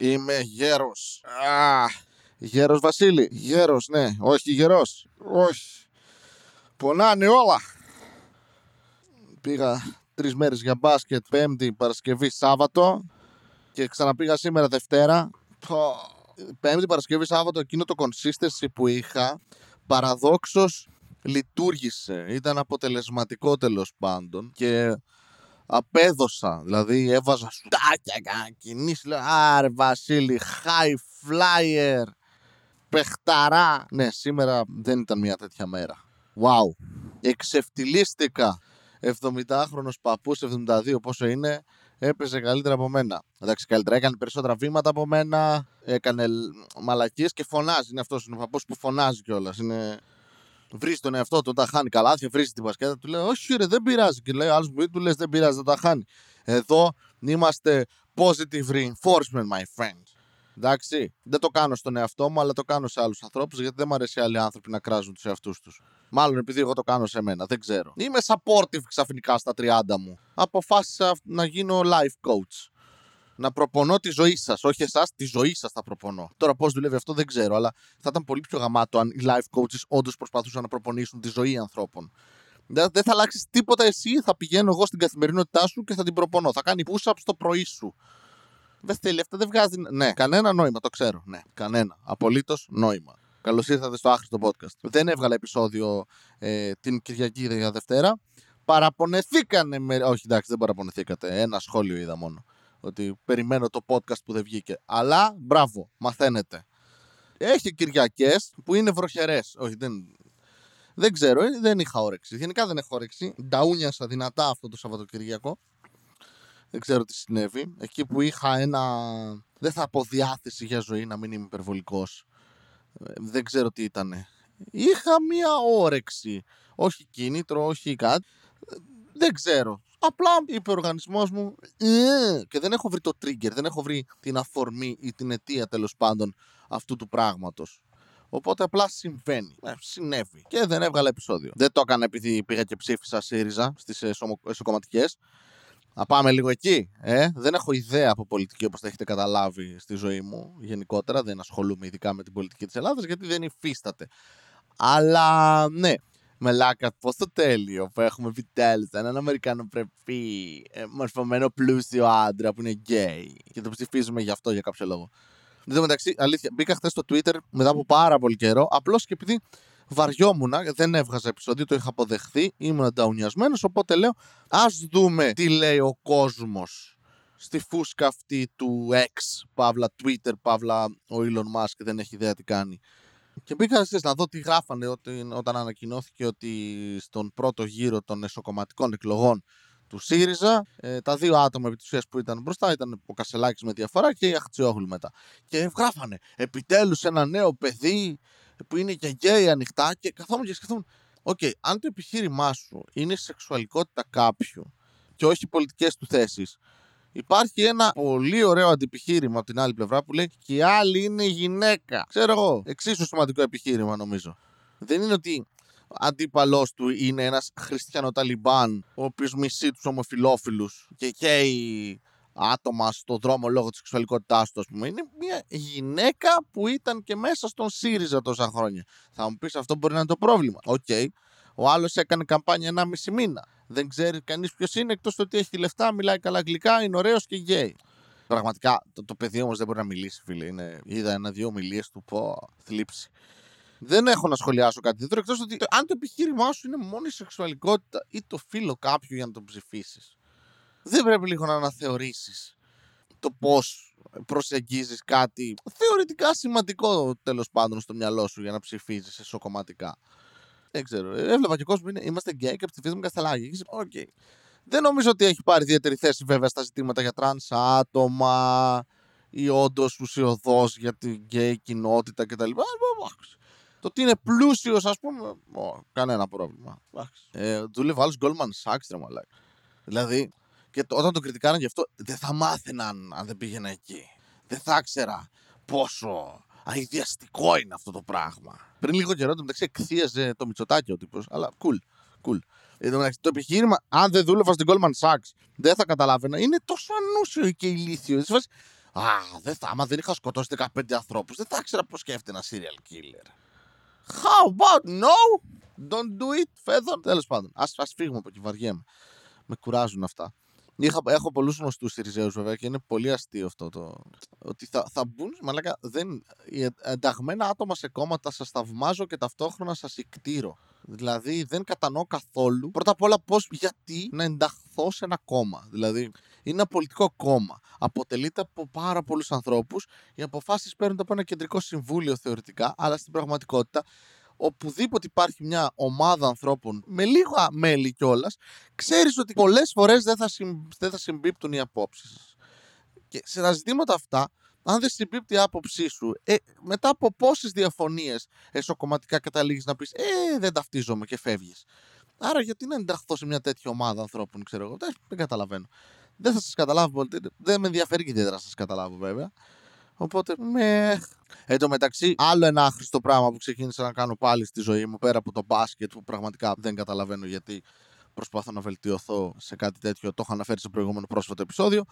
Είμαι γέρος. Α, γέρος Βασίλη. Γέρος, ναι. Όχι γερός. Όχι. Πονάνε όλα. Πήγα τρεις μέρες για μπάσκετ, Πέμπτη, Παρασκευή, Σάββατο και ξαναπήγα σήμερα Δευτέρα. Πω. Πέμπτη, Παρασκευή, Σάββατο, εκείνο το consistency που είχα, παραδόξως λειτουργήσε. Ήταν αποτελεσματικό τέλος πάντων και απέδωσα. Δηλαδή έβαζα σουτάκια, κινήσεις. Λέω, Άρε Βασίλη, high flyer, παιχταρά. Ναι, σήμερα δεν ήταν μια τέτοια μέρα. Wow. Εξευτελίστηκα. 70χρονο παππούς, 72 πόσο είναι, έπαιζε καλύτερα από μένα. Εντάξει, καλύτερα. Έκανε περισσότερα βήματα από μένα. Έκανε μαλακίες και φωνάζει. Είναι αυτός ο παππούς που φωνάζει κιόλας. Είναι βρίζει τον εαυτό του όταν χάνει καλάθια, βρίζει την πασκέτα. Του λέει, Όχι, ρε, δεν πειράζει. Και λέει, άλλος μου του λες, Δεν πειράζει, δεν τα χάνει. Εδώ είμαστε positive reinforcement, my friend. Εντάξει, δεν το κάνω στον εαυτό μου, αλλά το κάνω σε άλλους ανθρώπους, γιατί δεν μου αρέσει άλλοι άνθρωποι να κράζουν τους εαυτούς τους. Μάλλον επειδή εγώ το κάνω σε μένα, δεν ξέρω. Είμαι supportive ξαφνικά στα 30 μου. Αποφάσισα να γίνω life coach να προπονώ τη ζωή σας. Όχι εσάς, τη ζωή σας θα προπονώ. Τώρα πώς δουλεύει αυτό δεν ξέρω, αλλά θα ήταν πολύ πιο γαμάτο αν οι life coaches όντως προσπαθούσαν να προπονήσουν τη ζωή ανθρώπων. Δεν θα αλλάξεις τίποτα εσύ, θα πηγαίνω εγώ στην καθημερινότητά σου και θα την προπονώ. Θα κάνει push-up στο πρωί σου. Δεν θέλει, αυτό δεν βγάζει. Ναι, κανένα νόημα, το ξέρω. Ναι, κανένα. Απολύτως νόημα. Καλώς ήρθατε στο άχρηστο podcast. Δεν έβγαλα επεισόδιο ε, την Κυριακή για Δευτέρα. Παραπονεθήκανε με. Όχι, εντάξει, δεν παραπονεθήκατε. Ένα σχόλιο είδα μόνο ότι περιμένω το podcast που δεν βγήκε. Αλλά μπράβο, μαθαίνετε. Έχει Κυριακές που είναι βροχερές. Όχι, δεν, δεν ξέρω, ε, δεν είχα όρεξη. Γενικά δεν έχω όρεξη. Νταούνιασα δυνατά αυτό το Σαββατοκυριακό. Δεν ξέρω τι συνέβη. Εκεί που είχα ένα. Δεν θα πω διάθεση για ζωή, να μην είμαι υπερβολικός. Ε, δεν ξέρω τι ήταν. Είχα μία όρεξη. Όχι κίνητρο, όχι κάτι. Ε, δεν ξέρω. Απλά είπε ο οργανισμός μου «Ε», και δεν έχω βρει το trigger, δεν έχω βρει την αφορμή ή την αιτία τέλος πάντων αυτού του πράγματος. Οπότε απλά συμβαίνει. Ε, συνέβη. Και δεν έβγαλε επεισόδιο. Δεν το έκανα επειδή πήγα και ψήφισα ΣΥΡΙΖΑ στις εσωκομματικέ. Να πάμε λίγο εκεί. Ε; Δεν έχω ιδέα από πολιτική όπως θα έχετε καταλάβει στη ζωή μου. Γενικότερα δεν ασχολούμαι ειδικά με την πολιτική της Ελλάδας γιατί δεν υφίσταται. Αλλά ναι, Μελάκα, πόσο τέλειο που έχουμε επιτέλου έναν Αμερικάνο πρεπή, ε, μορφωμένο πλούσιο άντρα που είναι γκέι. Και το ψηφίζουμε γι' αυτό για κάποιο λόγο. Εν τω μεταξύ, αλήθεια, μπήκα χθες στο Twitter μετά από πάρα πολύ καιρό, απλώς και επειδή βαριόμουν, δεν έβγαζα επεισόδιο, το είχα αποδεχθεί, ήμουν νταουνιασμένος. Οπότε λέω, ας δούμε τι λέει ο κόσμος στη φούσκα αυτή του X, παύλα Twitter, παύλα ο Elon Musk δεν έχει ιδέα τι κάνει. Και μπήκα στις, να δω τι γράφανε ότι, όταν ανακοινώθηκε ότι στον πρώτο γύρο των εσωκομματικών εκλογών του ΣΥΡΙΖΑ, ε, τα δύο άτομα επί που ήταν μπροστά ήταν ο Κασελάκης με διαφορά και η Αχτσιόγλου μετά. Και γράφανε επιτέλους ένα νέο παιδί που είναι και γκέι ανοιχτά και καθόμουν και σκεφτόμουν OK, okay, αν το επιχείρημά σου είναι η σεξουαλικότητα κάποιου και όχι οι πολιτικές του θέσεις, Υπάρχει ένα πολύ ωραίο αντεπιχείρημα από την άλλη πλευρά που λέει και η άλλη είναι γυναίκα. Ξέρω εγώ. Εξίσου σημαντικό επιχείρημα νομίζω. Δεν είναι ότι αντίπαλός του είναι ένας χριστιανοταλιμπάν ο οποίος μισεί τους ομοφυλόφιλους και καίει άτομα στο δρόμο λόγω της σεξουαλικότητάς του, ας πούμε. Είναι μια γυναίκα που ήταν και μέσα στον ΣΥΡΙΖΑ τόσα χρόνια. Θα μου πεις αυτό μπορεί να είναι το πρόβλημα. OK. Okay. Ο άλλος έκανε καμπάνια ένα μισή μήνα. Δεν ξέρει κανείς ποιος είναι εκτός ότι έχει λεφτά, μιλάει καλά αγγλικά, είναι ωραίος και γκέι. Πραγματικά το, το παιδί όμως δεν μπορεί να μιλήσει, φίλε. Είναι, είδα ένα-δύο ομιλίες του πω θλίψη. Δεν έχω να σχολιάσω κάτι τέτοιο εκτός ότι αν το επιχείρημά σου είναι μόνο η σεξουαλικότητα ή το φύλο κάποιου για να τον ψηφίσεις, δεν πρέπει λίγο να αναθεωρήσεις το πώς προσεγγίζεις κάτι θεωρητικά σημαντικό τέλος πάντων στο μυαλό σου για να ψηφίζεις εσωκομματικά. Δεν ξέρω. Έβλεπα και κόσμος είναι, είμαστε γκέι και ψηφίζουμε Κασσελάκη. OK. Okay. Δεν νομίζω ότι έχει πάρει ιδιαίτερη θέση βέβαια στα ζητήματα για τρανς άτομα ή όντως ουσιωδώς για την γκέι κοινότητα κτλ. Το ότι είναι πλούσιος, ας πούμε, ο, κανένα πρόβλημα. Ε, δούλευε άλλος Goldman Sachs, ρε Δηλαδή, και το, όταν τον κριτικάραν γι' αυτό, δεν θα μάθαιναν αν δεν πήγαινα εκεί. Δεν θα ήξερα πόσο αειδιαστικό είναι αυτό το πράγμα. Πριν λίγο καιρό το μεταξύ εκθίαζε το μυτσοτάκι ο τύπος, αλλά cool. cool. το επιχείρημα, αν δεν δούλευα στην Goldman Sachs, δεν θα καταλάβαινα. Είναι τόσο ανούσιο και ηλίθιο. Α, δεν θα, άμα δεν είχα σκοτώσει 15 ανθρώπους, δεν θα ήξερα πώς σκέφτεται ένα serial killer. How about no? Don't do it, φέδων. Τέλος πάντων, ας ας φύγουμε από εκεί, βαριέμαι. Με κουράζουν αυτά. Είχα, έχω πολλούς γνωστούς Σιριζέου βέβαια και είναι πολύ αστείο αυτό το. Ότι θα, θα μπουν. Μαλάκα, δεν, οι ενταγμένα άτομα σε κόμματα σας θαυμάζω και ταυτόχρονα σας εκτήρω. Δηλαδή δεν κατανοώ καθόλου πρώτα απ' όλα πώς, γιατί να ενταχθώ σε ένα κόμμα. Δηλαδή είναι ένα πολιτικό κόμμα. Αποτελείται από πάρα πολλούς ανθρώπους. Οι αποφάσεις παίρνονται από ένα κεντρικό συμβούλιο θεωρητικά, αλλά στην πραγματικότητα οπουδήποτε υπάρχει μια ομάδα ανθρώπων με λίγα μέλη κιόλας, ξέρεις ότι πολλές φορές δεν, θα δεν θα συμπίπτουν οι απόψεις σα. Και σε τα ζητήματα αυτά, αν δεν συμπίπτει η άποψή σου, ε, μετά από πόσες διαφωνίες εσωκομματικά καταλήγεις να πεις Ε, δεν ταυτίζομαι και φεύγεις. Άρα, γιατί να ενταχθώ σε μια τέτοια ομάδα ανθρώπων, ξέρω εγώ. Δεν, δεν καταλαβαίνω. Δεν θα σας καταλάβω πολύ. Δεν με ενδιαφέρει και ιδιαίτερα να σας καταλάβω, βέβαια. Οπότε, με. Εν τω μεταξύ, άλλο ένα άχρηστο πράγμα που ξεκίνησα να κάνω πάλι στη ζωή μου πέρα από το μπάσκετ που πραγματικά δεν καταλαβαίνω γιατί προσπαθώ να βελτιωθώ σε κάτι τέτοιο. Το έχω αναφέρει στο προηγούμενο πρόσφατο επεισόδιο.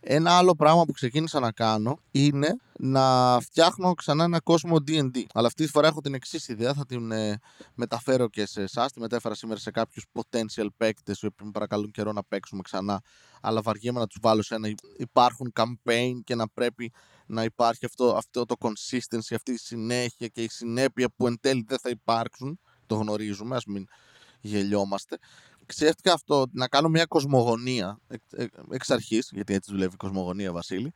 Ένα άλλο πράγμα που ξεκίνησα να κάνω είναι να φτιάχνω ξανά ένα κόσμο DD. Αλλά αυτή τη φορά έχω την εξής ιδέα, θα την ε, μεταφέρω και σε εσάς. Τη μετέφερα σήμερα σε κάποιους potential παίκτες οι οποίοι με παρακαλούν καιρό να παίξουμε ξανά. Αλλά βαριέμαι να τους βάλω σε ένα υπάρχουν campaign και να πρέπει να υπάρχει αυτό, αυτό το consistency, αυτή η συνέχεια και η συνέπεια που εν τέλει δεν θα υπάρξουν. Το γνωρίζουμε, ας μην γελιόμαστε. Ξέφτηκα αυτό να κάνω μια κοσμογονία εξ αρχής, γιατί έτσι δουλεύει η κοσμογονία, Βασίλη,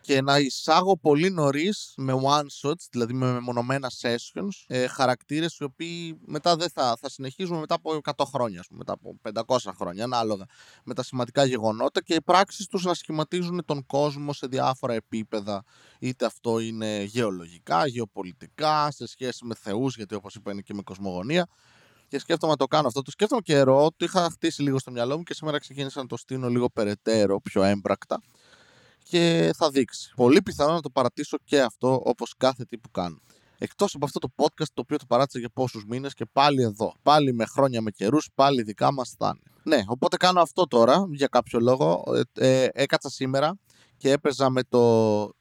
και να εισάγω πολύ νωρίς με one shots, δηλαδή με μεμονωμένα sessions, ε, χαρακτήρες οι οποίοι μετά δεν θα, θα συνεχίζουμε μετά από 100 χρόνια, μετά από 500 χρόνια, ανάλογα με τα σημαντικά γεγονότα και οι πράξεις τους να σχηματίζουν τον κόσμο σε διάφορα επίπεδα. Είτε αυτό είναι γεωλογικά, γεωπολιτικά, σε σχέση με θεούς, γιατί όπως είπα είναι και με κοσμογονία. Και σκέφτομαι να το κάνω αυτό. Το σκέφτομαι καιρό, το είχα χτίσει λίγο στο μυαλό μου και σήμερα ξεκίνησα να το στείλω λίγο περαιτέρω, πιο έμπρακτα και θα δείξει. Πολύ πιθανό να το παρατήσω και αυτό όπως κάθε τι που κάνω. Εκτός από αυτό το podcast το οποίο το παράτησα για πόσους μήνες και πάλι εδώ. Πάλι με χρόνια με καιρούς, πάλι δικά μας θα είναι. Ναι, οπότε κάνω αυτό τώρα για κάποιο λόγο. Ε, ε, έκατσα σήμερα και έπαιζα με το,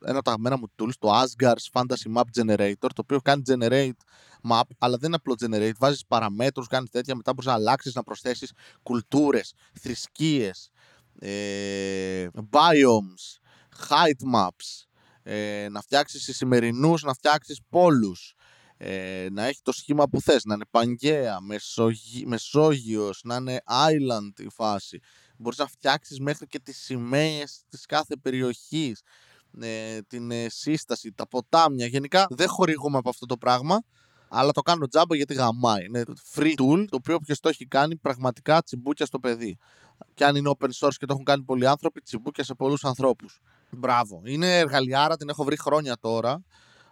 ένα από τα αγαπημένα μου tools, το Asgard's Fantasy Map Generator, το οποίο κάνει generate map, αλλά δεν είναι απλό generate. Βάζεις παραμέτρους, κάνεις τέτοια, μετά μπορείς να αλλάξεις, να προσθέσεις κουλτούρες, θρησκείες, ε, biomes, height maps, ε, να φτιάξεις σημερινούς, να φτιάξεις πόλους, ε, να έχει το σχήμα που θες, να είναι Παγκαία, Μεσογει... Μεσόγειος, να είναι Island η φάση. Μπορείς να φτιάξεις μέχρι και τις σημαίες της κάθε περιοχής, ε, την ε, σύσταση, τα ποτάμια. Γενικά δεν χορηγούμε από αυτό το πράγμα, αλλά το κάνω τζάμπα γιατί γαμάει. Είναι free tool, το οποίο όποιος το έχει κάνει πραγματικά τσιμπούκια στο παιδί. Και αν είναι open source και το έχουν κάνει πολλοί άνθρωποι, τσιμπούκια σε πολλούς ανθρώπους. Μπράβο. Είναι εργαλειάρα, την έχω βρει χρόνια τώρα.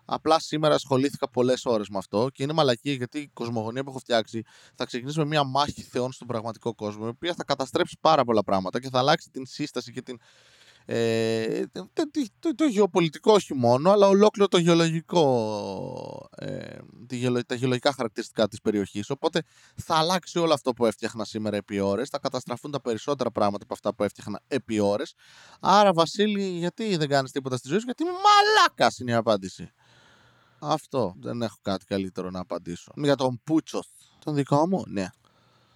Απλά σήμερα ασχολήθηκα πολλές ώρες με αυτό και είναι μαλακή γιατί η κοσμογονία που έχω φτιάξει θα ξεκινήσει με μια μάχη θεών στον πραγματικό κόσμο, η οποία θα καταστρέψει πάρα πολλά πράγματα και θα αλλάξει την σύσταση και την ε, το, το, το, γεωπολιτικό όχι μόνο, αλλά ολόκληρο το γεωλογικό, ε, τη, τα γεωλογικά χαρακτηριστικά της περιοχής. Οπότε θα αλλάξει όλο αυτό που έφτιαχνα σήμερα επί ώρες, θα καταστραφούν τα περισσότερα πράγματα από αυτά που έφτιαχνα επί ώρες. Άρα Βασίλη, γιατί δεν κάνεις τίποτα στη ζωή σου, γιατί μαλάκας είναι η απάντηση. Αυτό. Δεν έχω κάτι καλύτερο να απαντήσω. Για τον Πούτσος. Τον δικό μου, ναι.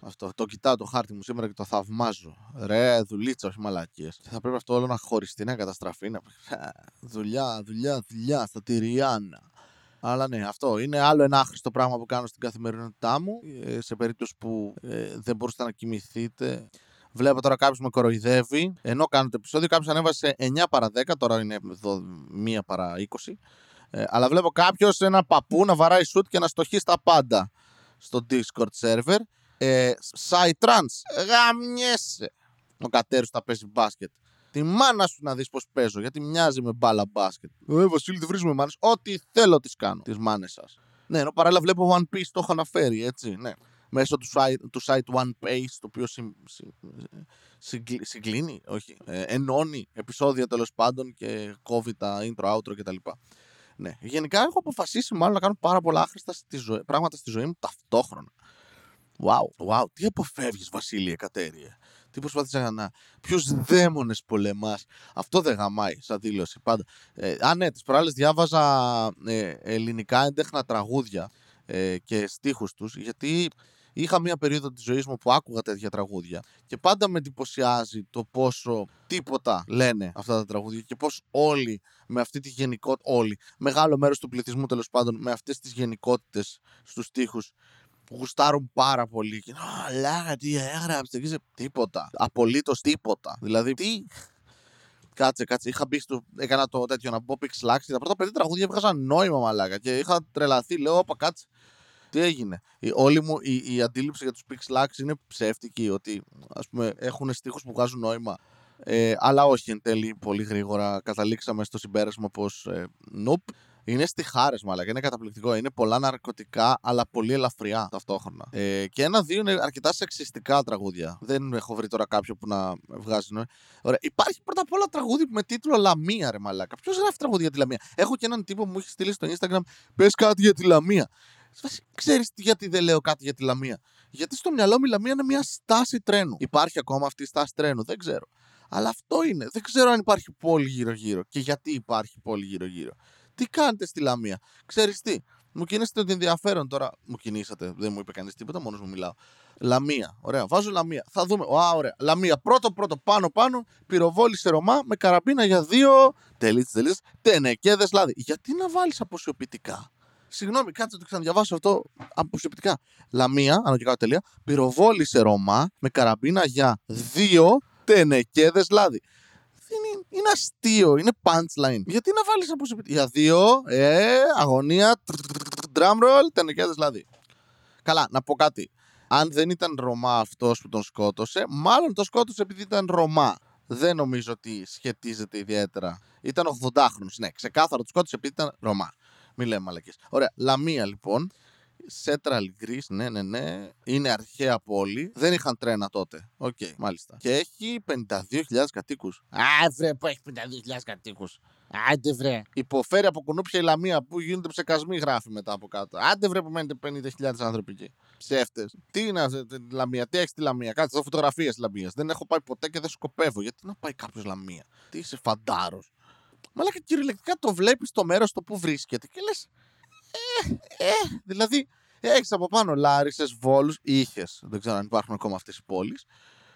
Αυτό. Το κοιτάω το χάρτη μου σήμερα και το θαυμάζω. Ρε, δουλίτσα, όχι μαλακίες. Θα πρέπει αυτό όλο να χωριστεί, να καταστραφεί. Να... δουλειά, δουλειά, δουλειά, στα τυριάνα. Αλλά ναι, αυτό είναι άλλο ένα άχρηστο πράγμα που κάνω στην καθημερινότητά μου. Ε, σε περίπτωση που ε, δεν μπορούσατε να κοιμηθείτε. Βλέπω τώρα κάποιος με κοροϊδεύει. Ενώ κάνω το επεισόδιο, κάποιος ανέβασε 9 παρα 10, τώρα είναι 1 παρα 20. Ε, αλλά βλέπω κάποιος ένα παππού να βαράει σουτ και να στοχεί στα πάντα στο Discord server ε, Psytrance, γαμιέσαι. Ο κατέρους θα παίζει μπάσκετ. Τη μάνα σου να δεις πώς παίζω, γιατί μοιάζει με μπάλα μπάσκετ. Ε, Βασίλη, δεν βρίσκουμε μάνες. Ό,τι θέλω τις κάνω, τις μάνες σας. Ναι, ενώ παράλληλα βλέπω One Piece, το έχω αναφέρει, έτσι, ναι. Μέσω του site, του site One Piece, το οποίο συ, συ, συγκλίνει, όχι, ε, ενώνει επεισόδια τέλος πάντων και κόβει τα intro, outro κτλ. Ναι. Γενικά έχω αποφασίσει μάλλον να κάνω πάρα πολλά άχρηστα στη ζωή, πράγματα στη ζωή μου ταυτόχρονα. Wow, wow, τι αποφεύγεις Βασίλη Εκατέριε. Τι προσπάθησα να. Ποιου δαίμονες πολεμάς; Αυτό δεν γαμάει σαν δήλωση πάντα. Ε, α, ναι, τις προάλλες διάβαζα ε, ελληνικά έντεχνα τραγούδια ε, και στίχους τους γιατί είχα μια περίοδο της ζωής μου που άκουγα τέτοια τραγούδια και πάντα με εντυπωσιάζει το πόσο τίποτα λένε αυτά τα τραγούδια και πώς όλοι με αυτή τη γενικότητα, όλοι, μεγάλο μέρος του πληθυσμού τέλος πάντων με αυτές τις γενικότητες στους στίχους γουστάρουν πάρα πολύ και λέγα τι έγραψε και τίποτα, απολύτως τίποτα δηλαδή τι; Κάτσε, κάτσε. Είχα μπει στο. Έκανα το τέτοιο να πω Pixelax και τα πρώτα πέντε τραγούδια βγάζαν νόημα μαλάκα. Και είχα τρελαθεί. Λέω, Όπα, κάτσε. Τι έγινε; Η, όλη μου η, η αντίληψη για τους Pixelax είναι ψεύτικη. Ότι ας πούμε έχουν στίχους που βγάζουν νόημα. Ε, αλλά όχι εν τέλει πολύ γρήγορα καταλήξαμε στο συμπέρασμα πως ε, nope, είναι στη χάρες, μαλακά. Είναι καταπληκτικό. Είναι πολλά ναρκωτικά, αλλά πολύ ελαφριά ταυτόχρονα. Ε, και ένα-δύο είναι αρκετά σεξιστικά τραγούδια. Δεν έχω βρει τώρα κάποιο που να βγάζει νόημα. Ωραία. Υπάρχει πρώτα απ' όλα τραγούδι με τίτλο Λαμία, ρε μαλάκα. Ποιος γράφει τραγούδι για τη Λαμία. Έχω και έναν τύπο που μου έχει στείλει στο Instagram. Πες κάτι για τη Λαμία. Ξέρεις γιατί δεν λέω κάτι για τη Λαμία. Γιατί στο μυαλό μου η Λαμία είναι μια στάση τρένου. Υπάρχει ακόμα αυτή η στάση τρένου, δεν ξέρω. Αλλά αυτό είναι. Δεν ξέρω αν υπάρχει πόλη γύρω-γύρω και γιατί υπάρχει πόλη γύρω-γύρω. Τι κάνετε στη Λαμία; Ξέρεις τι. Μου κινήσατε το ενδιαφέρον τώρα. Μου κινήσατε, δεν μου είπε κανείς τίποτα, μόνος μου μιλάω. Λαμία. Ωραία, βάζω Λαμία. Θα δούμε. Α, ωραία. Λαμία. Πρώτο, πρώτο, πάνω, πάνω. Πυροβόλη σε Ρωμά με καραμπίνα για δύο. Τελίτσε, τελίτσε. Τενεκέδες λάδι. Γιατί να βάλεις αποσιοποιητικά; Συγγνώμη, κάτσε το ξαναδιαβάσω αυτό αποσιοποιητικά. Λαμία, άνω και κάτω τελεία. Πυροβόλη σε Ρωμά με καραμπίνα για δύο τενεκέδες λάδι είναι, είναι αστείο, είναι punchline. Γιατί να βάλεις από Για δύο, ε, αγωνία, drum roll, τενεκέδε δηλαδή. Καλά, να πω κάτι. Αν δεν ήταν Ρωμά αυτός που τον σκότωσε, μάλλον τον σκότωσε επειδή ήταν Ρωμά. Δεν νομίζω ότι σχετίζεται ιδιαίτερα. Ήταν 80χρονο. Ναι, ξεκάθαρα τον σκότωσε επειδή ήταν Ρωμά. Μην λέμε μαλακίες. Ωραία. Λαμία λοιπόν. Central Greece, ναι, ναι, ναι. Είναι αρχαία πόλη. Δεν είχαν τρένα τότε. OK, okay, μάλιστα. Και έχει 52.000 κατοίκους. Α, βρε, που έχει 52.000 κατοίκους. Άντε βρε. Υποφέρει από κουνούπια η Λαμία που γίνονται ψεκασμοί, γράφει μετά από κάτω. Άντε βρε που μένετε 50.000 άνθρωποι εκεί. Ψεύτες. Τι είναι αυτή τη Λαμία, τι έχει τη Λαμία. Κάτσε εδώ φωτογραφίες Λαμίας. Δεν έχω πάει ποτέ και δεν σκοπεύω. Γιατί να πάει κάποιος Λαμία; Τι είσαι φαντάρος. Μαλάκα κυριολεκτικά το βλέπεις το μέρος στο που βρίσκεται και λες. Ε, ε, δηλαδή, έχεις από πάνω Λάρισες, Βόλους, είχες. Δεν ξέρω αν υπάρχουν ακόμα αυτές οι πόλεις.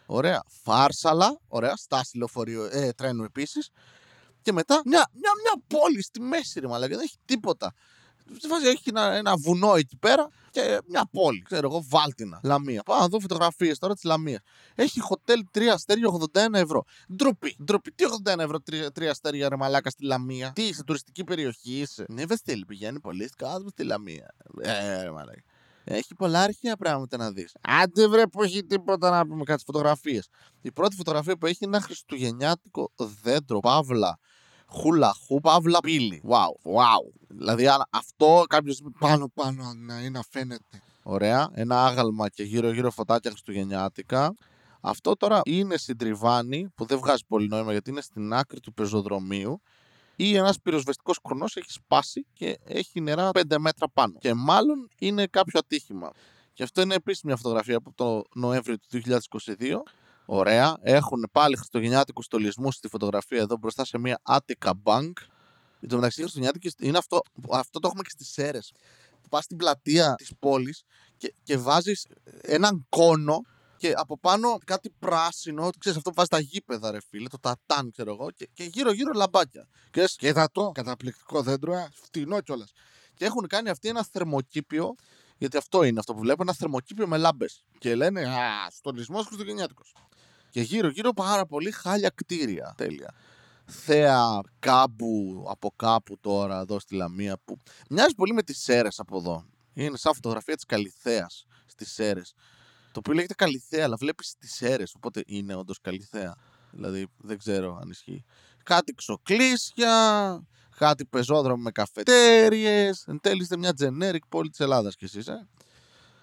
Ωραία. Φάρσαλα, ωραία. Στάση λεωφορείου, ε, τρένου επίσης. Και μετά μια, μια, μια πόλη στη μέση, ρε μαλάκα. Δεν έχει τίποτα. Έχει ένα, ένα βουνό εκεί πέρα και μια πόλη. Ξέρω εγώ, Βάλτινα, Λαμία. Πάω να δω φωτογραφίες τώρα της Λαμίας. Έχει χοτέλ 3 αστέρια 81 ευρώ. Ντροπή. Ντροπή. Τι 81 ευρώ 3, αστέρια ρε μαλάκα στη Λαμία; Τι είσαι, τουριστική περιοχή είσαι; Ναι, Βεστήλ πηγαίνει πολύ κάτω στη Λαμία. Ε, ρε μαλάκα. Έχει πολλά αρχαία πράγματα να δεις. Άντε βρε που έχει τίποτα να πούμε κάτι φωτογραφίες. Η πρώτη φωτογραφία που έχει είναι ένα χριστουγεννιάτικο δέντρο, παύλα χούλα χου, παύλα πύλη. Wow, wow. Δηλαδή αυτό κάποιος πάνω πάνω να είναι να φαίνεται. Ωραία. Ένα άγαλμα και γύρω-γύρω φωτάκια χριστουγεννιάτικα. Αυτό τώρα είναι στην Τριβάνη που δεν βγάζει πολύ νόημα γιατί είναι στην άκρη του πεζοδρομίου ή ένας πυροσβεστικός κουρνό έχει σπάσει και έχει νερά 5 μέτρα πάνω. Και μάλλον είναι κάποιο ατύχημα. Και αυτό είναι επίση μια φωτογραφία από το Νοέμβριο του 2022 Ωραία. Έχουν πάλι χριστουγεννιάτικους στολισμούς στη φωτογραφία εδώ μπροστά σε μια Attica Bank. Εν τω μεταξύ, χριστουγεννιάτικη είναι αυτό, αυτό το έχουμε και στις Σέρες. Που πας στην πλατεία της πόλης και, και βάζεις έναν κόνο και από πάνω κάτι πράσινο, ξέρεις αυτό που βάζεις τα γήπεδα ρε φίλε, το τατάν ξέρω εγώ και, και γύρω γύρω λαμπάκια. Και και θα το, καταπληκτικό δέντρο, ε, φτηνό κιόλας. Και έχουν κάνει αυτοί ένα θερμοκήπιο, γιατί αυτό είναι αυτό που βλέπω, ένα θερμοκήπιο με λάμπες. Και λένε, Α, στολισμός χριστουγεννιάτικος. Και γύρω-γύρω πάρα πολύ χάλια κτίρια. Τέλεια. Θέα κάμπου από κάπου τώρα εδώ στη Λαμία που μοιάζει πολύ με τις Σέρες από εδώ. Είναι σαν φωτογραφία της Καλυθέας στις Σέρες. Το οποίο λέγεται Καλυθέα, αλλά βλέπεις τις Σέρες, οπότε είναι όντως Καλυθέα. Δηλαδή δεν ξέρω αν ισχύει. Κάτι ξοκλήσια, κάτι πεζόδρομο με καφετέριες. Εν τέλει είστε μια generic πόλη της Ελλάδας κι εσείς, ε.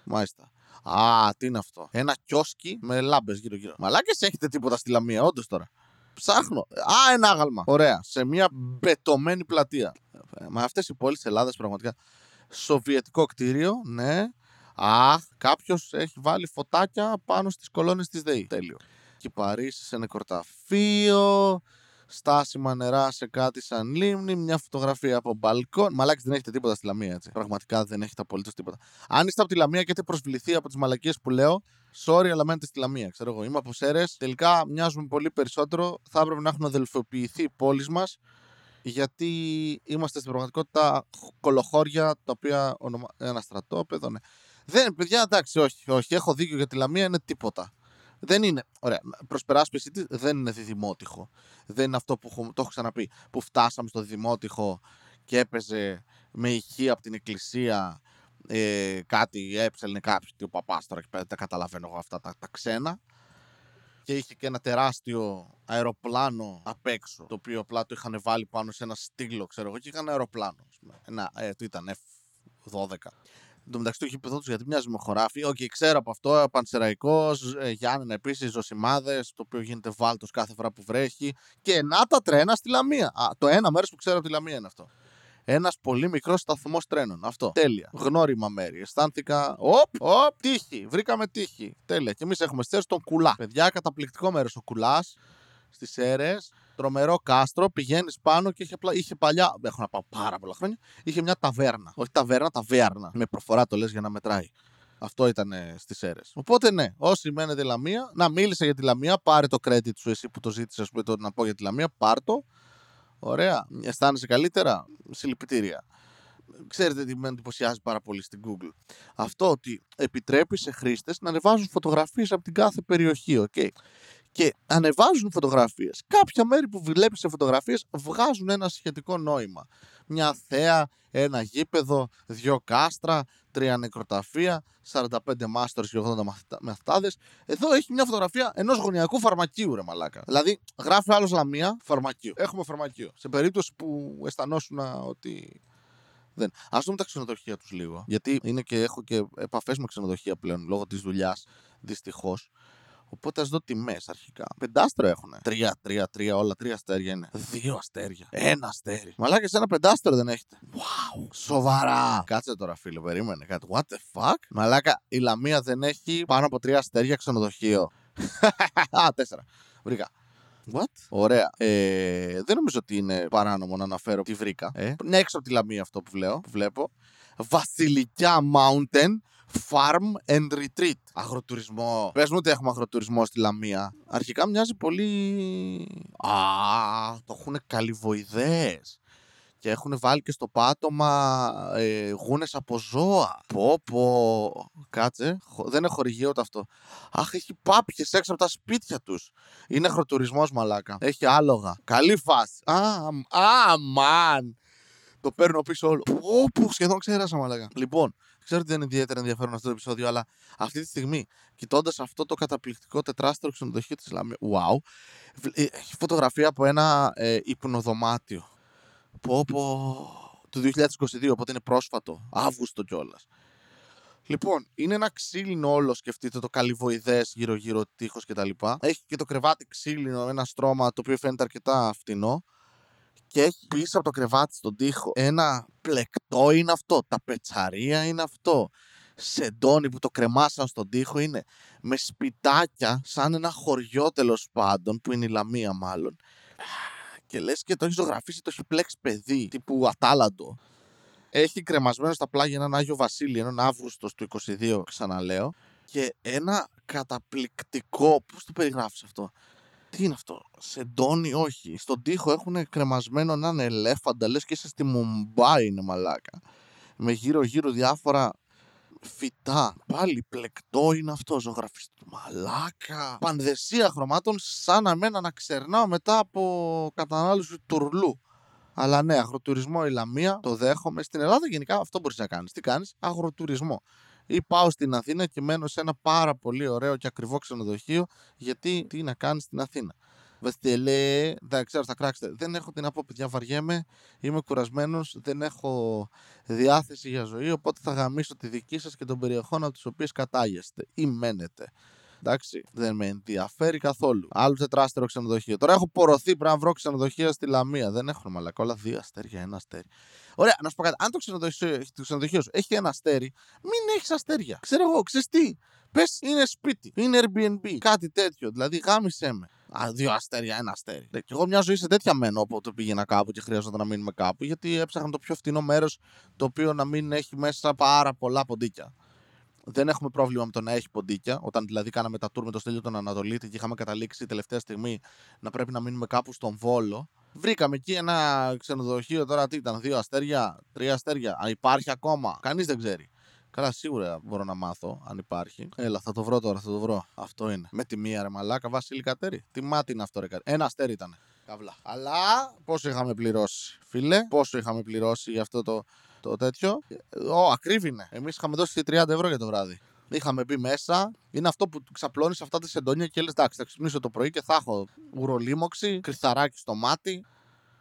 Μάλιστα. Α, τι είναι αυτό; Ένα κιόσκι με λάμπες γύρω-γύρω. Μαλάκες έχετε τίποτα στη Λαμία, όντως τώρα. Ψάχνω. Α, ένα άγαλμα. Ωραία. Σε μια μπετωμένη πλατεία. Με αυτές οι πόλεις της Ελλάδας πραγματικά. Σοβιετικό κτίριο, ναι. Αχ, κάποιος έχει βάλει φωτάκια πάνω στις κολόνες της ΔΕΗ. Τέλειο. Κυπαρίσι σε νεκροταφείο. Στάσιμα νερά σε κάτι σαν λίμνη. Μια φωτογραφία από μπαλκόν. Μαλάκι δεν έχετε τίποτα στη Λαμία, έτσι. Πραγματικά δεν έχετε απολύτως τίποτα. Αν είστε από τη Λαμία και έχετε προσβληθεί από τις μαλακίες που λέω, sorry, αλλά μένετε στη Λαμία. Ξέρω εγώ. Είμαι από Σέρες. Τελικά μοιάζουμε πολύ περισσότερο. Θα έπρεπε να έχουν αδελφοποιηθεί οι πόλεις μας. Γιατί είμαστε στην πραγματικότητα κολοχώρια τα οποία ονομα... ένα στρατόπεδο. Ναι. Δεν, παιδιά, εντάξει, όχι, όχι. Έχω δίκιο για τη Λαμία, είναι τίποτα. Δεν είναι. Ωραία. Προσπεράσπιση της δεν είναι διδημότυχο. Δεν είναι αυτό που έχω, το έχω ξαναπεί. Που φτάσαμε στο διδημότυχο και έπαιζε με ηχεία από την εκκλησία ε, κάτι, έψελνε κάποιος τι ο παπάς τώρα και πέρα, τα καταλαβαίνω εγώ αυτά τα, τα ξένα. Και είχε και ένα τεράστιο αεροπλάνο απ' έξω, το οποίο απλά το είχαν βάλει πάνω σε ένα στύλο, ξέρω εγώ, και είχαν αεροπλάνο. ας πούμε. Ένα, ε, το ήταν F12. Εν τω μεταξύ το γήπεδο τους γιατί μοιάζει με χωράφι. Οκ, ξέρω από αυτό. Πανσεραϊκός, ε, Γιάννενα επίσης, Ζωσιμάδες, το οποίο γίνεται βάλτος κάθε φορά που βρέχει. Και να τα τρένα στη Λαμία. Α, το ένα μέρος που ξέρω από τη Λαμία είναι αυτό. Ένας πολύ μικρός σταθμός τρένων. Αυτό. Τέλεια. Γνώριμα μέρη. Αισθάνθηκα. Οπ, οπ, τείχη. Βρήκαμε τείχη. Τέλεια. Και εμείς έχουμε στις Σέρρες τον Κουλά. Παιδιά, καταπληκτικό μέρος ο Κουλάς στις αίρε. Τρομερό κάστρο. Πηγαίνεις πάνω και είχε, απλά- είχε παλιά. Έχω να πάω πάρα πολλά χρόνια. Είχε μια ταβέρνα. Όχι ταβέρνα, ταβέρνα. Με προφορά το λες για να μετράει. Αυτό ήταν στις αίρες. Οπότε ναι, όσοι μένετε Λαμία, να μίλησα για τη Λαμία, πάρε το credit σου εσύ που το ζήτησες, α πούμε, το να πω για τη Λαμία, πάρ το. Ωραία. Αισθάνεσαι καλύτερα; Συλληπιτήρια. Ξέρετε τι με εντυπωσιάζει πάρα πολύ στην Google. Αυτό ότι επιτρέπει σε χρήστες να ανεβάζουν φωτογραφίες από την κάθε περιοχή. Okay? Και ανεβάζουν φωτογραφίες. Κάποια μέρη που βλέπεις σε φωτογραφίες βγάζουν ένα σχετικό νόημα. Μια θέα, ένα γήπεδο, δύο κάστρα, τρία νεκροταφεία, 45 μάστορες και 80 μαθητα- μαθητάδες. Εδώ έχει μια φωτογραφία ενός γωνιακού φαρμακείου, ρε μαλάκα. Δηλαδή, γράφει άλλος Λαμία, φαρμακείο. Έχουμε φαρμακείο. Σε περίπτωση που αισθανόσουν ότι. Δεν. Α δούμε τα ξενοδοχεία τους λίγο. Γιατί είναι και έχω και επαφές με ξενοδοχεία πλέον λόγω της δουλειάς, δυστυχώς. Οπότε ας δω τιμές αρχικά. Πεντάστρο έχουν. Τρία, τρία, τρία, όλα τρία αστέρια είναι. Δύο αστέρια. Ένα αστέρι. Μαλάκα, σε ένα πεντάστρο δεν έχετε. Wow. Σοβαρά. Κάτσε τώρα, φίλε, περίμενε κάτι. What the fuck; Μαλάκα, η Λαμία δεν έχει πάνω από τρία αστέρια ξενοδοχείο. Α, τέσσερα. Βρήκα. What? Ωραία. Ε, δεν νομίζω ότι είναι παράνομο να αναφέρω τι βρήκα. Ε; Είναι έξω από τη Λαμία αυτό που, βλέπω, που βλέπω. Βασιλικιά Mountain Farm and Retreat. Αγροτουρισμό. Πες μου ότι έχουμε αγροτουρισμό στη Λαμία. Αρχικά μοιάζει πολύ... Α, το έχουν καλυβοειδές. Και έχουν βάλει και στο πάτωμα ε, γούνες από ζώα. Πω πω. Κάτσε. Χω- Δεν είναι χορηγείο ούτε αυτό. Αχ, έχει πάπιες έξω από τα σπίτια τους. Είναι αγροτουρισμός μαλάκα. Έχει άλογα. Καλή φάση. Α, μ- α, μαν. Το παίρνω πίσω όλο. Πω, πω, σχεδόν ξέρασα μαλάκα. Λοιπόν, ξέρω ότι δεν είναι ιδιαίτερα ενδιαφέρον αυτό το επεισόδιο, αλλά αυτή τη στιγμή, κοιτώντας αυτό το καταπληκτικό τετράστερο ξενοδοχείο της Λαμία, wow, βλ- ε, έχει φωτογραφία από ένα ε, υπνοδωμάτιο. Πω, πω, του 2022, οπότε είναι πρόσφατο. Αύγουστο κιόλας. Λοιπόν, είναι ένα ξύλινο όλο, σκεφτείτε το καλυβοειδές γύρω-γύρω τείχος κτλ. Έχει και το κρεβάτι ξύλινο, ένα στρώμα το οποίο φαίνεται αρκετά φτηνό. Και έχει πίσω από το κρεβάτι στον τοίχο ένα πλεκτό είναι αυτό. Τα πετσαρία είναι αυτό. Σεντόνι που το κρεμάσαν στον τοίχο είναι με σπιτάκια σαν ένα χωριό τέλος πάντων που είναι η Λαμία μάλλον. Και λες και το έχεις ζωγραφίσει, το έχει πλέξει παιδί τύπου ατάλαντο. Έχει κρεμασμένο στα πλάγια έναν Άγιο Βασίλη, έναν Αύγουστος του 22, ξαναλέω. Και ένα καταπληκτικό. Πώς το περιγράφεις αυτό; Τι είναι αυτό, σεντόνι, όχι. Στον τοίχο έχουν κρεμασμένο έναν ελέφαντα, λες και είσαι στη Μουμπάι είναι μαλάκα. Με γύρω-γύρω διάφορα φυτά. Πάλι πλεκτό είναι αυτό, ζωγραφιστό. Μαλάκα. Πανδεσία χρωμάτων, σαν να μένα να ξερνάω μετά από κατανάλωση τουρλού. Αλλά ναι, αγροτουρισμό η Λαμία, το δέχομαι. Στην Ελλάδα γενικά αυτό μπορείς να κάνεις. Τι κάνεις, αγροτουρισμό. Ή πάω στην Αθήνα και μένω σε ένα πάρα πολύ ωραίο και ακριβό ξενοδοχείο, γιατί τι να κάνεις στην Αθήνα. Βεστελέ, δεν ξέρω, θα κράξετε. Δεν έχω τι να πω, παιδιά, βαριέμαι. Είμαι κουρασμένος, δεν έχω διάθεση για ζωή. Οπότε θα γαμίσω τη δική σας και των περιοχών από τι οποίες κατάγεστε ή μένετε. Εντάξει, δεν με ενδιαφέρει καθόλου. Άλλο τετράστερο ξενοδοχείο. Τώρα έχω πορωθεί πρέπει να βρω ξενοδοχείο στη Λαμία. Δεν έχουν μαλακά. Όλα δύο αστέρια, ένα αστέρι. Ωραία, να σου πω κάτι. Αν το ξενοδοχείο, το ξενοδοχείο σου έχει ένα αστέρι, μην έχεις αστέρια. Ξέρω εγώ, ξέρεις τι; Πες είναι σπίτι, είναι Airbnb, κάτι τέτοιο. Δηλαδή, γάμισε με. Α, δύο αστέρια, ένα αστέρι. Και εγώ μια ζωή σε τέτοια μένω όποτε πήγαινα κάπου και χρειάζονταν να μείνουμε κάπου, γιατί έψαχνα το πιο φτηνό μέρος το οποίο να μην έχει μέσα πάρα πολλά ποντίκια. Δεν έχουμε πρόβλημα με το να έχει ποντίκια. Όταν δηλαδή κάναμε τα tour με το στέλιο τον Ανατολίτη και είχαμε καταλήξει τελευταία στιγμή να πρέπει να μείνουμε κάπου στον Βόλο. Βρήκαμε εκεί ένα ξενοδοχείο τώρα τι ήταν, δύο αστέρια, τρία αστέρια. Αν υπάρχει ακόμα, κανείς δεν ξέρει. Καλά, σίγουρα μπορώ να μάθω αν υπάρχει. Έλα, θα το βρω τώρα, θα το βρω. Αυτό είναι. Με τη μία ρε μαλάκα, Βασίλη Κατέρη. Τι μάτι είναι αυτό, ρε Κατέρη. Ένα αστέρι ήταν. Καβλά. Αλλά πόσο είχαμε πληρώσει, φίλε, πόσο είχαμε πληρώσει για αυτό το, το τέτοιο. Ω, ακρίβεινε. Εμείς είχαμε δώσει 30 ευρώ για το βράδυ. Είχαμε μπει μέσα. Είναι αυτό που ξαπλώνεις αυτά τα σεντόνια και λες: Εντάξει, θα ξυπνήσω το πρωί και θα έχω ουρολίμωξη, κρυθαράκι στο μάτι.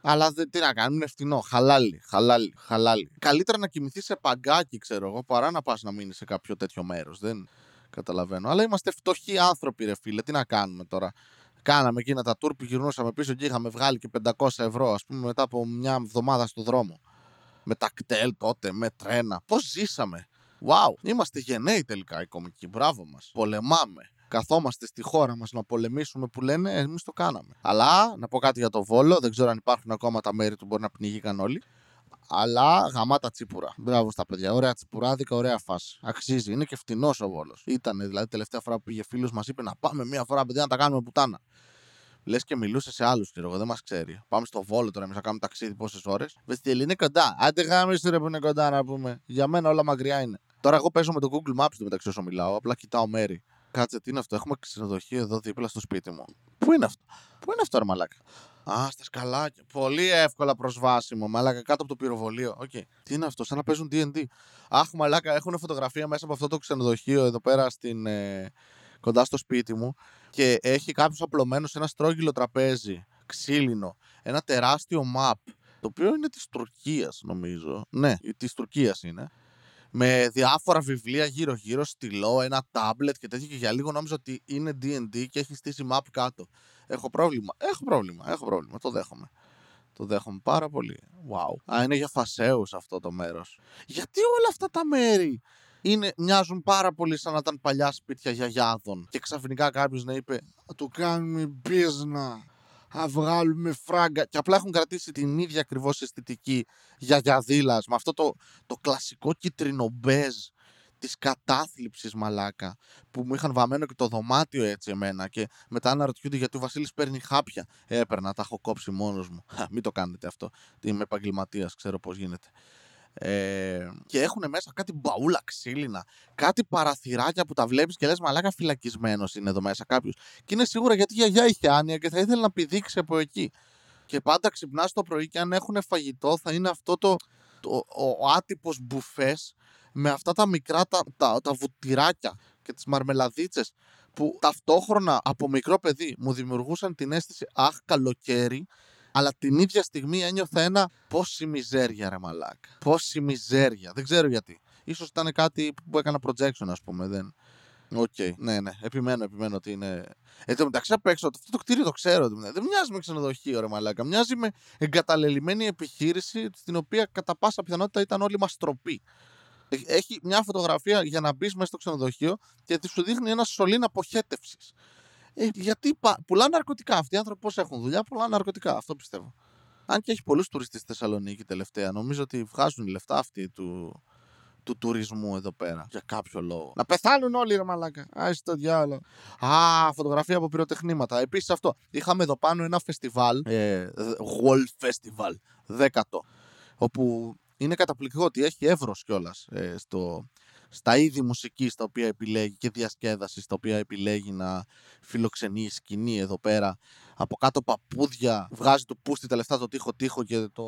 Αλλά δεν, τι να κάνουμε, είναι φτηνό. Χαλάλι, χαλάλι, χαλάλι. Καλύτερα να κοιμηθεί σε παγκάκι, ξέρω εγώ, παρά να πας να μείνεις σε κάποιο τέτοιο μέρος. Δεν καταλαβαίνω. Αλλά είμαστε φτωχοί άνθρωποι, ρε φίλε. Τι να κάνουμε τώρα. Κάναμε εκείνα τα tour που γυρνούσαμε πίσω και είχαμε βγάλει και 500 ευρώ, ας πούμε, μετά από μια εβδομάδα στο δρόμο. Με τα κτέλ τότε, με τρένα. Πώς ζήσαμε. Wow, είμαστε γενναίοι τελικά οι κομικοί. Μπράβο μας. Πολεμάμε. Καθόμαστε στη χώρα μας να πολεμήσουμε που λένε, εμείς το κάναμε. Αλλά να πω κάτι για το βόλο, δεν ξέρω αν υπάρχουν ακόμα τα μέρη του, μπορεί να πνιγήκαν όλοι. Αλλά γαμάτα τσίπουρα. Μπράβο στα παιδιά. Ωραία τσιπουράδικα, ωραία φάση. Αξίζει. Είναι και φτηνός ο βόλος. Ήταν δηλαδή τελευταία φορά που πήγε φίλος μας είπε να πάμε μία φορά παιδιά να τα κάνουμε πουτάνα. Λες και μιλούσε σε άλλους, ξέρω εγώ, δεν μας ξέρει. Πάμε στο βόλο τώρα, εμείς να κάνουμε ταξίδι πόσες ώρες. Βεστιέλη είναι κοντά. Άντε γάμισε ρε που είναι κοντά να πούμε. Για μένα όλα μακριά είναι. Τώρα εγώ παίζω με το Google Maps του μεταξύ όσο μιλάω. Απλά κοιτάω μέρη. Κάτσε, τι είναι αυτό. Έχουμε ξενοδοχείο εδώ δίπλα στο σπίτι μου. Πού είναι αυτό; Πού είναι αυτό, ρε μαλάκα; Α, στα σκαλάκια. Πολύ εύκολα προσβάσιμο. Μαλάκα κάτω από το πυροβολείο. Okay. Τι είναι αυτό, σαν να παίζουν DD. Αχ, μαλάκα, έχουν φωτογραφία μέσα από αυτό το ξενοδοχείο εδώ πέρα στην, ε, κοντά στο σπίτι μου. Και έχει κάποιος απλωμένος σε ένα στρόγγυλο τραπέζι, ξύλινο. Ένα τεράστιο map. Το οποίο είναι της Τουρκίας, νομίζω. Ναι, της Τουρκίας είναι με διάφορα βιβλία γύρω-γύρω, στυλό, ένα τάμπλετ και τέτοια. Και για λίγο νόμιζα ότι είναι DD και έχει στήσει map κάτω. Έχω πρόβλημα. Έχω πρόβλημα. Έχω πρόβλημα. Το δέχομαι. Το δέχομαι πάρα πολύ. Wow. Α, είναι για φασέους αυτό το μέρος. Γιατί όλα αυτά τα μέρη; Είναι, μοιάζουν πάρα πολύ σαν να ήταν παλιά σπίτια γιαγιάδων. Και ξαφνικά κάποιος να είπε: Του κάνουμε μπίζνα θα βγάλουμε φράγκα. Και απλά έχουν κρατήσει την ίδια ακριβώς αισθητική για γιαδίλα με αυτό το, το κλασικό κίτρινο μπέζ της κατάθλιψης μαλάκα που μου είχαν βαμμένο και το δωμάτιο έτσι εμένα και μετά αναρωτιούνται γιατί ο Βασίλης παίρνει χάπια; Έπαιρνα, τα έχω κόψει μόνος μου. μην το κάνετε αυτό. Είμαι επαγγελματίας, ξέρω πώς γίνεται. Ε, και έχουν μέσα κάτι μπαούλα ξύλινα, κάτι παραθυράκια που τα βλέπεις και λες μαλάκα φυλακισμένος είναι εδώ μέσα κάποιος. Και είναι σίγουρα γιατί η γιαγιά είχε άνοια και θα ήθελε να πηδήξει από εκεί. Και πάντα ξυπνάς το πρωί και αν έχουν φαγητό θα είναι αυτό το, το ο, ο άτυπος μπουφές με αυτά τα μικρά τα, τα, τα βουτυράκια και τις μαρμελαδίτσες που ταυτόχρονα από μικρό παιδί μου δημιουργούσαν την αίσθηση αχ καλοκαίρι αλλά την ίδια στιγμή ένιωθα ένα πόση μιζέρια, ρε μαλάκα. Πόση μιζέρια. Δεν ξέρω γιατί. Ίσως ήταν κάτι που έκανα projection, ας πούμε. Δεν... OK, okay. ναι, ναι. Επιμένω, επιμένω ότι είναι. Εν τω μεταξύ απ' έξω, αυτό το κτίριο το ξέρω. Δεν μοιάζει με ξενοδοχείο, ρε μαλάκα. Μοιάζει με εγκαταλελειμμένη επιχείρηση, στην οποία κατά πάσα πιθανότητα ήταν όλοι μαστροποί. Έχει μια φωτογραφία για να μπεις μέσα στο ξενοδοχείο και τη σου δείχνει ένα σωλήνα αποχέτευσης. Ε, γιατί πουλάνε ναρκωτικά. Αυτοί οι άνθρωποι πώς έχουν δουλειά, πουλάνε ναρκωτικά. Αυτό πιστεύω. Αν και έχει πολλούς τουρίστες στη Θεσσαλονίκη τελευταία, νομίζω ότι βγάζουν λεφτά αυτοί του, του τουρισμού εδώ πέρα. Για κάποιο λόγο. Να πεθάνουν όλοι, ρε Μαλάκα. Άσε το διάλογο. Α, φωτογραφία από πυροτεχνήματα. Επίσης αυτό. Είχαμε εδώ πάνω ένα φεστιβάλ. Ε, Wall Festival. Δέκατο. Όπου είναι καταπληκτικό ότι έχει εύρος κιόλας ε, στο, στα είδη μουσικής τα οποία επιλέγει και διασκέδασης στα οποία επιλέγει να φιλοξενεί η σκηνή εδώ πέρα. Από κάτω παπούδια, βγάζει το πούστι τα λεφτά το τείχο τείχο και το,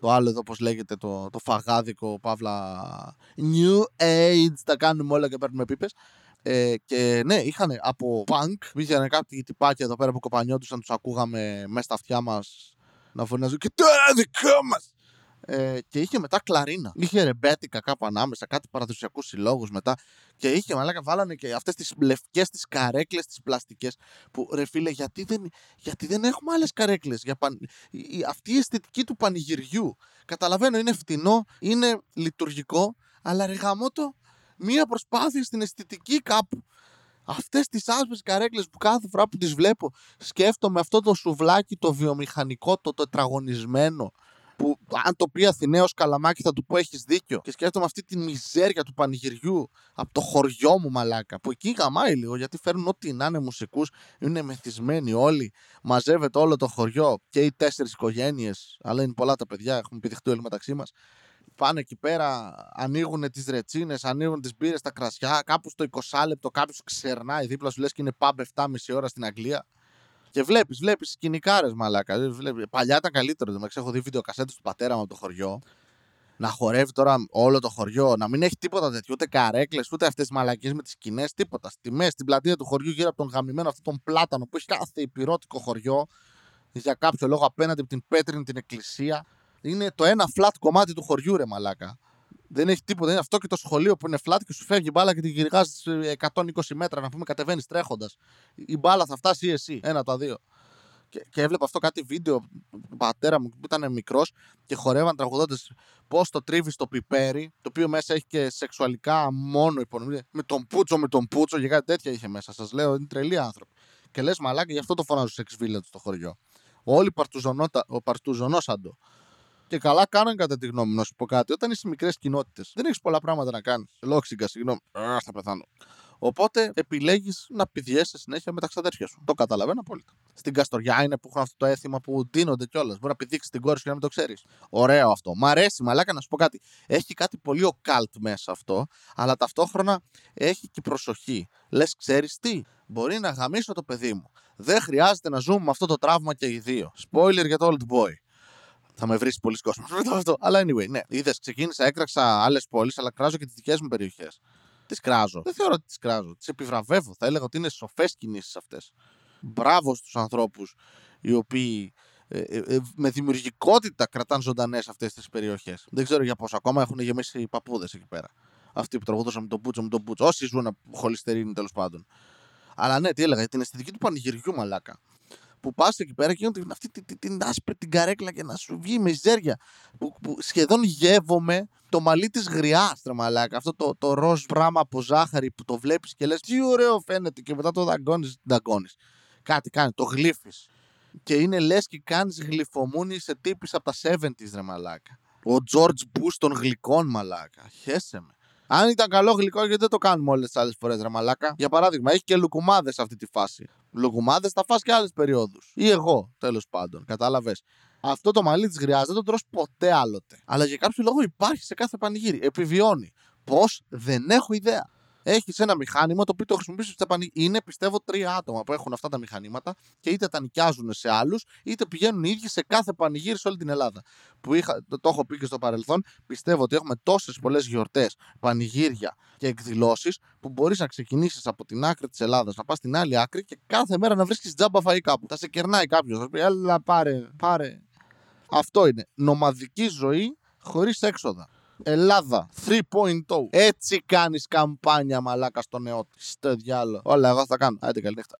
το άλλο εδώ πώς λέγεται το, το φαγάδικο παύλα New Age τα κάνουμε όλα και παίρνουμε πίπες ε, και ναι, είχαν από punk, πήγαινε κάποιοι τυπάκια εδώ πέρα που κοπανιόντουσαν, τους ακούγαμε μέσα στα αυτιά μας να φωνάζουν και τώρα δικό μας Ε, και είχε μετά κλαρίνα. Είχε ρεμπέτικα κάπου ανάμεσα, κάτι παραδοσιακούς συλλόγους μετά. Και είχε μαλάκα, βάλανε και αυτές τις λευκές, τις καρέκλες, τις πλαστικές. Που ρε φίλε, γιατί δεν, γιατί δεν έχουμε άλλες καρέκλες. Παν... Αυτή η αισθητική του πανηγυριού. Καταλαβαίνω, είναι φτηνό, είναι λειτουργικό, αλλά ρε γαμώτο, μία προσπάθεια στην αισθητική κάπου. Αυτές τις άσπρες καρέκλες που κάθε φορά που τις βλέπω σκέφτομαι αυτό το σουβλάκι το βιομηχανικό, το τετραγωνισμένο που αν το πει Αθηναίος καλαμάκι θα του πω έχεις δίκιο. Και σκέφτομαι αυτή τη μιζέρια του πανηγυριού από το χωριό μου μαλάκα. Που εκεί γαμάει λίγο γιατί φέρνουν ό,τι να είναι μουσικούς, είναι μεθυσμένοι όλοι. Μαζεύεται όλο το χωριό και οι τέσσερις οικογένειες, αλλά είναι πολλά τα παιδιά, έχουμε πηδηχτεί όλοι μεταξύ μας πάνε εκεί πέρα, ανοίγουν τις ρετσίνες, ανοίγουν τις μπύρες, τα κρασιά. Κάπου στο 20 λεπτό κάποιος ξερνάει δίπλα σου λες και είναι pub 7,5 ώρα στην Αγγλία. Και βλέπεις, βλέπεις σκηνικάρες μαλάκα. Βλέπεις. Παλιά ήταν καλύτερο. Δεν έχω δει βίντεο κασέτε του πατέρα μου από το χωριό. Να χορεύει τώρα όλο το χωριό, να μην έχει τίποτα τέτοιο, ούτε καρέκλες, ούτε αυτές τις μαλακίες με τις σκηνές, τίποτα. Στη μέση, στην πλατεία του χωριού, γύρω από τον γαμημένο αυτόν τον πλάτανο που έχει κάθε υπηρώτικο χωριό, για κάποιο λόγο απέναντι από την πέτρινη την εκκλησία. Είναι το ένα flat κομμάτι του χωριού, ρε μαλάκα. Δεν έχει τίποτα. Είναι αυτό και το σχολείο που είναι flat και σου φεύγει η μπάλα και την γυριγάζεις 120 μέτρα. Να πούμε κατεβαίνεις τρέχοντας. Η μπάλα θα φτάσει ή εσύ. Ένα από τα δύο. Και, και έβλεπα αυτό κάτι βίντεο του πατέρα μου που ήταν μικρός και χορεύαν τραγουδώντε πώς το τρίβεις στο πιπέρι, το οποίο μέσα έχει και σεξουαλικά μόνο υπονομία. Με τον πούτσο, με τον πούτσο και κάτι τέτοια είχε μέσα. Σας λέω, είναι τρελοί άνθρωποι. Και λες μαλάκα, γι' αυτό το φωνάζουν σε του στο χωριό. Όλοι παρτουζωνόσαντο. Και καλά κάναν κατά τη γνώμη μου να σου πω κάτι. Όταν είσαι μικρές κοινότητες, δεν έχεις πολλά πράγματα να κάνεις. Λόξιγκα, συγγνώμη. Α, θα πεθάνω. Οπότε επιλέγεις να πηδιέσαι συνέχεια με τα ξαδέρφια σου. Το καταλαβαίνω απόλυτα. Στην Καστοριά είναι που έχουν αυτό το έθιμα που δίνονται κιόλας. Μπορεί να πηδήξεις την κόρη σου και να μην το ξέρεις. Ωραίο αυτό. Μ' αρέσει, μαλάκα να σου πω κάτι. Έχει κάτι πολύ οκάλτ μέσα αυτό, αλλά ταυτόχρονα έχει και προσοχή. Λες, ξέρεις τι, μπορεί να γαμίσω το παιδί μου. Δεν χρειάζεται να ζούμε με αυτό το τραύμα και οι δύο. Spoiler για το Old Boy. Θα με βρεις πολλοί κόσμος με αυτό. Αλλά anyway, ναι. Είδες, ξεκίνησα, έκραξα άλλες πόλεις, αλλά κράζω και τις δικές μου περιοχές. Τις κράζω. Δεν θεωρώ ότι τις κράζω. Τις επιβραβεύω. Θα έλεγα ότι είναι σοφές κινήσεις αυτές. Μπράβο στους ανθρώπους οι οποίοι ε, ε, ε, με δημιουργικότητα κρατάνε ζωντανές αυτές τις περιοχές. Δεν ξέρω για πόσο ακόμα έχουν γεμίσει οι παππούδες εκεί πέρα. Αυτοί που τραγουδούσαν με τον Πούτσο, με τον Πούτσο. Όσοι ζουν χολυστερίνοι τέλος πάντων. Αλλά ναι, τι έλεγα, την αισθητική του πανηγυριού μαλάκα που πας εκεί πέρα και γίνονται αυτή την, την, την, άσπρη την καρέκλα και να σου βγει με ζέρια. Που, που σχεδόν γεύομαι το μαλλί της γριάς, τρεμαλάκα. Αυτό το, το ροζ πράγμα από ζάχαρη που το βλέπεις και λες τι ωραίο φαίνεται και μετά το δαγκώνεις. δαγκώνεις. Κάτι κάνει, το γλύφεις. Και είναι λες και κάνεις γλυφομούνι σε τύπης από τα 70s, ρε μαλάκα. Ο George Bush των γλυκών, μαλάκα. Χέσε με. Αν ήταν καλό γλυκό, γιατί δεν το κάνουμε όλες τις άλλες φορές, ρε μαλάκα. Για παράδειγμα, έχει και λουκουμάδες αυτή τη φάση. Λουκουμάδες θα φας και άλλες περιόδους. Ή εγώ, τέλος πάντων. Κατάλαβες. Αυτό το μαλλί της γριάς δεν το τρως ποτέ άλλοτε. Αλλά για κάποιο λόγο υπάρχει σε κάθε πανηγύρι. Επιβιώνει. Πώς; Δεν έχω ιδέα έχεις ένα μηχάνημα το οποίο το χρησιμοποιήσει στα πανηγύρια. Είναι πιστεύω τρία άτομα που έχουν αυτά τα μηχανήματα και είτε τα νοικιάζουν σε άλλους, είτε πηγαίνουν οι ίδιοι σε κάθε πανηγύρι σε όλη την Ελλάδα. Που είχα, το, το έχω πει και στο παρελθόν, πιστεύω ότι έχουμε τόσες πολλές γιορτές, πανηγύρια και εκδηλώσεις που μπορείς να ξεκινήσεις από την άκρη της Ελλάδας, να πας στην άλλη άκρη και κάθε μέρα να βρίσκεις τζάμπα φαΐ κάπου. Θα σε κερνάει κάποιος, θα πει, Έλα, πάρε, πάρε. Αυτό είναι. Νομαδική ζωή χωρίς έξοδα. Ελλάδα 3.0. Έτσι κάνεις καμπάνια μαλάκα στο νεό της. Στο διάλογο. Όλα, εγώ θα κάνω. Άντε, καλή νύχτα.